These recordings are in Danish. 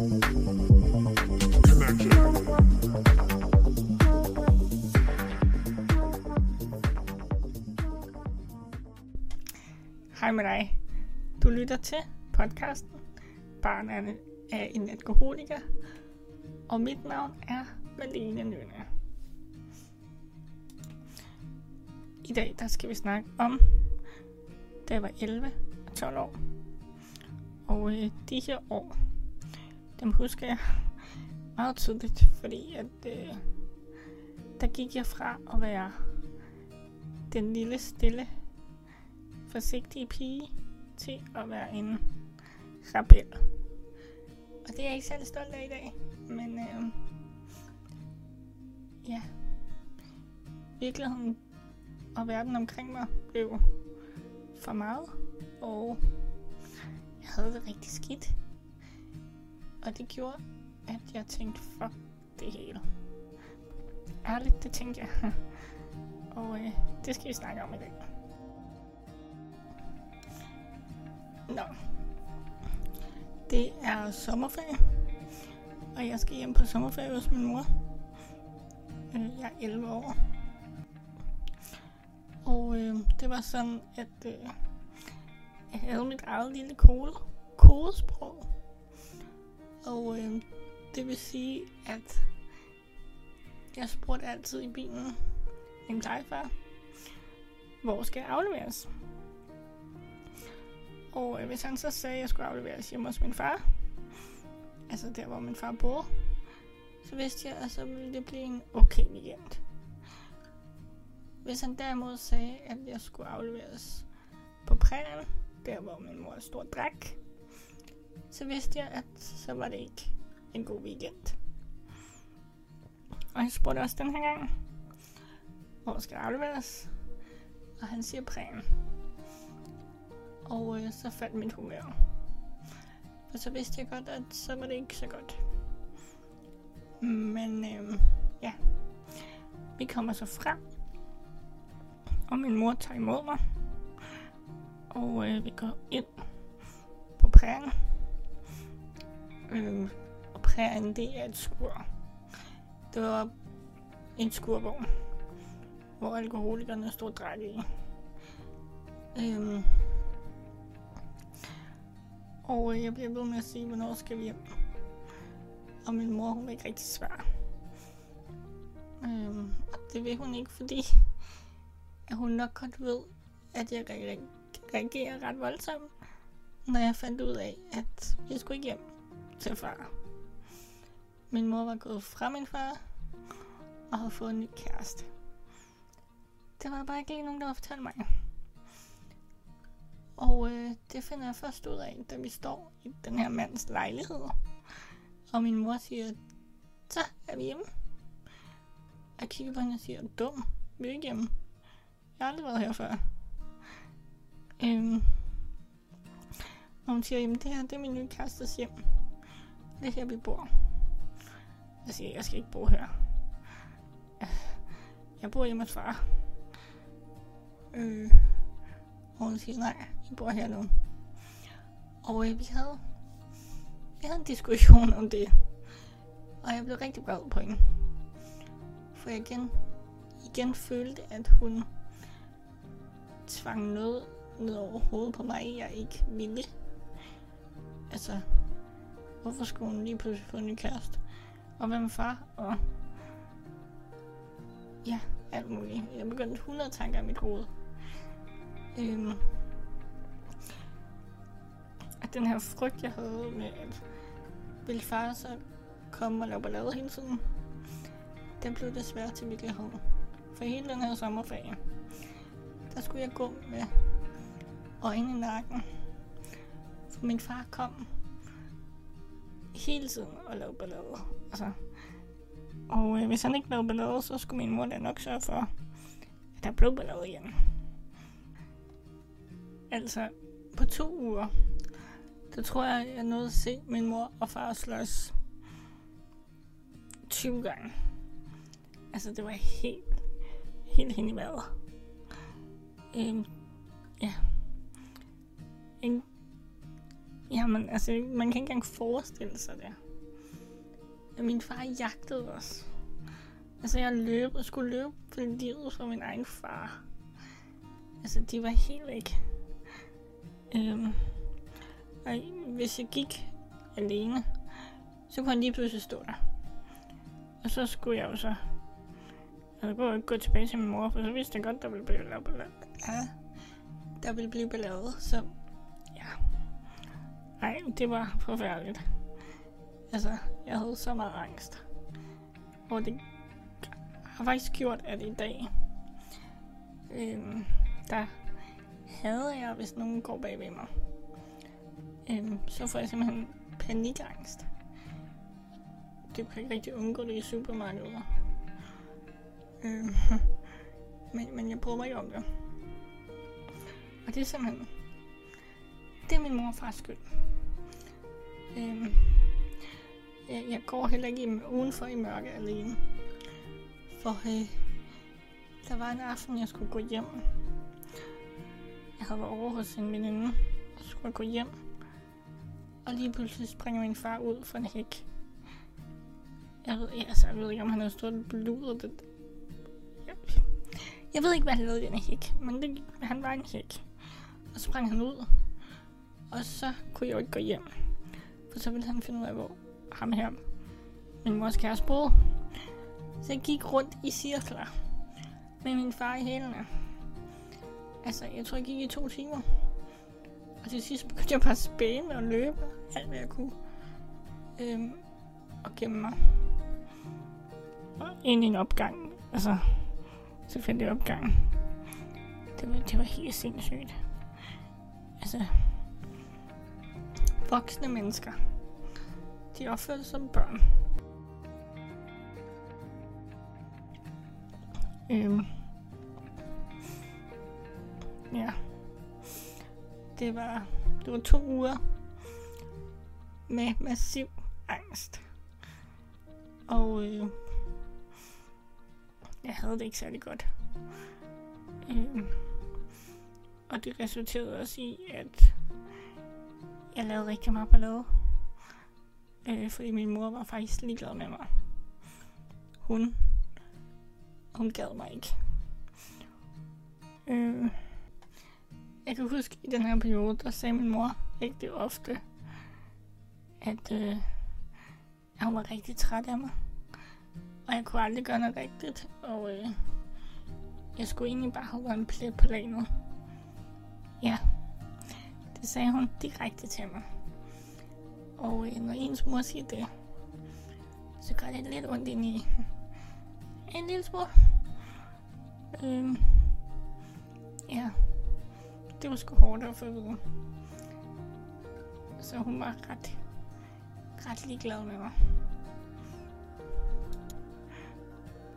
Hej med dig. Du lytter til podcasten Barn af en alkoholiker, og mit navn er Malene Nønne. I dag der skal vi snakke om, da jeg var 11 og 12 år. Og øh, de her år, dem husker jeg meget tydeligt, fordi at øh, der gik jeg fra at være den lille, stille, forsigtige pige til at være en rebel. Og det er jeg ikke særlig stolt af i dag, men øh, ja, virkeligheden og verden omkring mig blev for meget, og jeg havde det rigtig skidt. Og det gjorde, at jeg tænkte, fuck det hele. Ærligt, det tænkte jeg. og øh, det skal vi snakke om i dag. Nå. Det er sommerferie. Og jeg skal hjem på sommerferie hos min mor. Øh, jeg er 11 år. Og øh, det var sådan, at øh, jeg havde mit eget lille kode, kodesprog. Det vil sige, at jeg spurgte altid i bilen min far, hvor skal jeg afleveres? Og øh, hvis han så sagde, at jeg skulle afleveres hjemme hos min far, altså der, hvor min far boede, så vidste jeg, at så ville det blive en okay weekend. Hvis han derimod sagde, at jeg skulle afleveres på prægen, der hvor min mor stod og drak, så vidste jeg, at så var det ikke en god weekend. Og jeg spurgte også den her gang, hvor skal det afleveres? Og han siger prægen. Og øh, så faldt mit humør. For så vidste jeg godt, at så var det ikke så godt. Men øh, ja, vi kommer så frem og min mor tager imod mig. Og øh, vi går ind på prægen. Øh, og det er et skur. Det var en skurvogn, hvor alkoholikerne stod drak i. Øhm. og øh, jeg bliver ved med at sige, hvornår skal vi hjem. Og min mor, hun vil ikke rigtig svare. Øhm, og det vil hun ikke, fordi at hun nok godt ved, at jeg reagerer ret voldsomt, når jeg fandt ud af, at jeg skulle ikke hjem til far. Min mor var gået fra min far, og havde fået en ny kæreste. Det var der bare ikke lige nogen, der fortalte mig. Og øh, det finder jeg først ud af, da vi står i den her mands lejlighed. Og min mor siger, så er vi hjemme. Jeg kigger på hende og siger, dum, vi er ikke hjemme. Jeg har aldrig været her før. Øhm, og hun siger, jamen det her, det er min nye kærestes hjem. Det er her, vi bor. Altså, jeg siger, jeg skal ikke bo her. Jeg bor hjemme hos far. Øh, og hun siger, nej, jeg bor her nu. Og øh, vi havde, vi havde en diskussion om det. Og jeg blev rigtig glad på hende. For jeg igen, igen følte, at hun tvang noget ned over hovedet på mig, jeg ikke ville. Altså, hvorfor skulle hun lige pludselig få en ny kæreste? Og hvem er far? Og ja, alt muligt. Jeg begyndte 100 tanker i mit hoved. Øhm, at den her frygt, jeg havde med, at ville far så komme og lave ballade hele tiden, den blev desværre til virkelighed. For hele den her sommerferie, der skulle jeg gå med øjnene i nakken. For min far kom hele tiden og lave ballade. Altså, og øh, hvis han ikke lavede ballade, så skulle min mor da nok sørge for, at der blev ballade igen. Altså, på to uger, der tror jeg, jeg nåede at se min mor og far slås 20 gange. Altså, det var helt, helt hen i vejret. Øhm, ja. En, Jamen, altså, man kan ikke engang forestille sig det. Min far jagtede os. Altså, jeg løb og skulle løbe for livet for min egen far. Altså, de var helt væk. Øhm, og hvis jeg gik alene, så kunne han lige pludselig stå der. Og så skulle jeg jo så... Altså, kunne ikke gå tilbage til min mor, for så vidste jeg godt, der ville blive lavet. Ja, der ville blive ballade, så. Nej, det var forfærdeligt. Altså, jeg havde så meget angst. Og det har faktisk gjort, at i dag, øhm, der hader jeg, hvis nogen går bag ved mig. Øhm, så får jeg simpelthen panikangst. Det kan ikke rigtig undgå det i supermarkedet. Øhm, men, men jeg prøver ikke om det. Og det er simpelthen... Det er min mor og fars skyld. Øhm, jeg, jeg går heller ikke i, udenfor i mørke alene. For øh, der var en aften, jeg skulle gå hjem. Jeg havde været over hos en veninde, og så skulle jeg gå hjem. Og lige pludselig springer min far ud fra en hæk. Jeg ved, altså, jeg ved ikke, om han havde stået blodet. Det, jeg, jeg ved ikke, hvad han lavede i den hæk, men det, han var en hæk. Og så sprang han ud. Og så kunne jeg jo ikke gå hjem. For så ville han finde ud af, hvor ham her, min mors kæreste, boede. Så jeg gik rundt i cirkler med min far i hælene. Altså, jeg tror, jeg gik i to timer. Og til sidst begyndte jeg bare at spæne og løbe alt, hvad jeg kunne. Øhm, og gemme mig. Og ind i en opgang. Altså, selvfølgelig opgang. Det var, det var helt sindssygt. Altså, voksne mennesker. De opfører sig som børn. Øhm. Ja. Det var, det var to uger med massiv angst. Og øh, jeg havde det ikke særlig godt. Øh, og det resulterede også i, at jeg lavede rigtig meget ballade. Øh, fordi min mor var faktisk ligeglad med mig. Hun, hun gad mig ikke. Øh, jeg kan huske, i den her periode, der sagde min mor rigtig ofte, at øh, hun var rigtig træt af mig. Og jeg kunne aldrig gøre noget rigtigt. Og øh, jeg skulle egentlig bare have været en plet på landet. Ja, det sagde hun direkte til mig. Og øh, når ens mor siger det, så gør det lidt ondt ind i en lille smule. Øh, ja, det var sgu hårdt at få at vide. Så hun var ret, ret ligeglad med mig.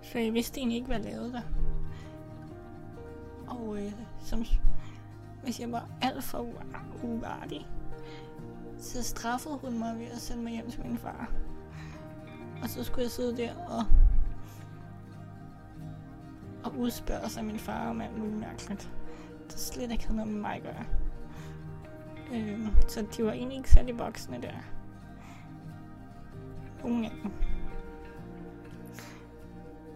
Så jeg vidste egentlig ikke, hvad jeg lavede der. Og øh, som, hvis jeg var alt for uvartig, så straffede hun mig ved at sende mig hjem til min far. Og så skulle jeg sidde der og, og udspørge sig min far om alt muligt mærkeligt. Det slet ikke havde noget med mig at gøre. Øh, så de var egentlig ikke særlig voksne der. Unge af dem.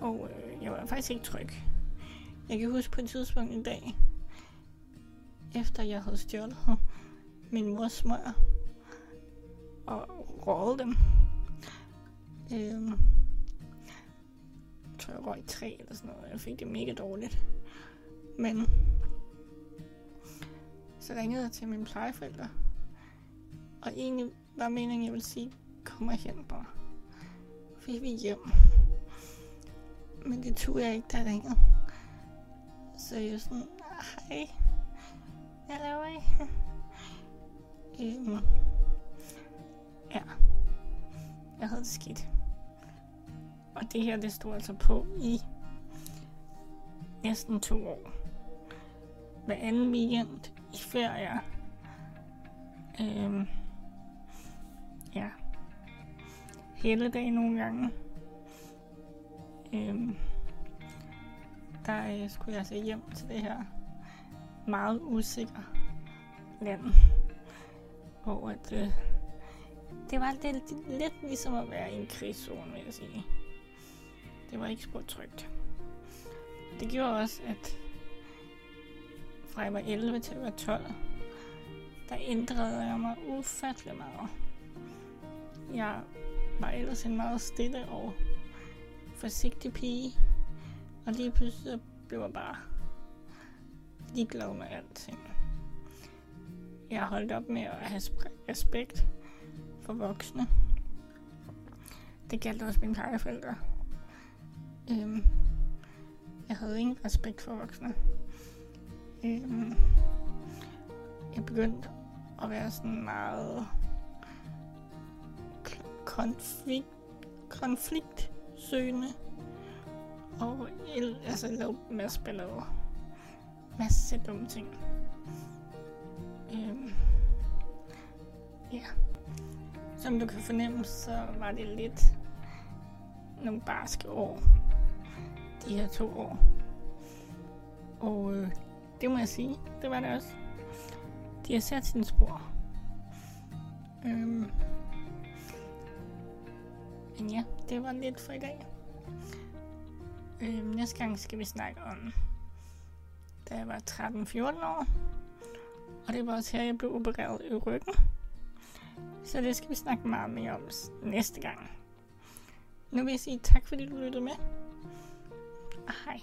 Og øh, jeg var faktisk ikke tryg. Jeg kan huske på et tidspunkt en dag, efter jeg havde stjålet min mors smør og rådet dem. Øhm, jeg tror, jeg røg tre eller sådan noget. Jeg fik det mega dårligt. Men så ringede jeg til mine plejeforældre. Og egentlig var meningen, jeg ville sige, kom og hjem bare. Fordi vi hjem. Men det tog jeg ikke, der ringede. Så jeg sådan, hej, jeg laver I? øhm, ja, jeg havde det skidt. Og det her, det stod altså på i næsten to år. Hver anden weekend i ferie. Øhm, ja. Hele dagen nogle gange. Øhm, der øh, skulle jeg altså hjem til det her meget usikker land. Hvor at, øh, det var lidt, lidt ligesom at være i en krigszone, vil jeg sige. Det var ikke spurgt trygt. Det gjorde også, at fra jeg var 11 til jeg var 12, der ændrede jeg mig ufattelig meget. Jeg var ellers en meget stille og forsigtig pige, og lige pludselig blev jeg bare ligeglad med alting. Jeg har holdt op med at have respekt for voksne. Det galt også mine plejeforældre. Øhm, jeg havde ingen respekt for voksne. Øhm, jeg begyndte at være sådan meget konflikt, konfliktsøgende. Og altså lavede en masse ballade. Masse dumme ting. Øhm, ja. Som du kan fornemme, så var det lidt nogle barske år. De her to år. Og øh, det må jeg sige, det var det også. De har sat sine spor. Øhm. Men ja, det var lidt for i dag. Øhm, næste gang skal vi snakke om, da jeg var 13-14 år. Og det var også her, jeg blev opereret i ryggen. Så det skal vi snakke meget mere om næste gang. Nu vil jeg sige tak, fordi du lyttede med. Og hej.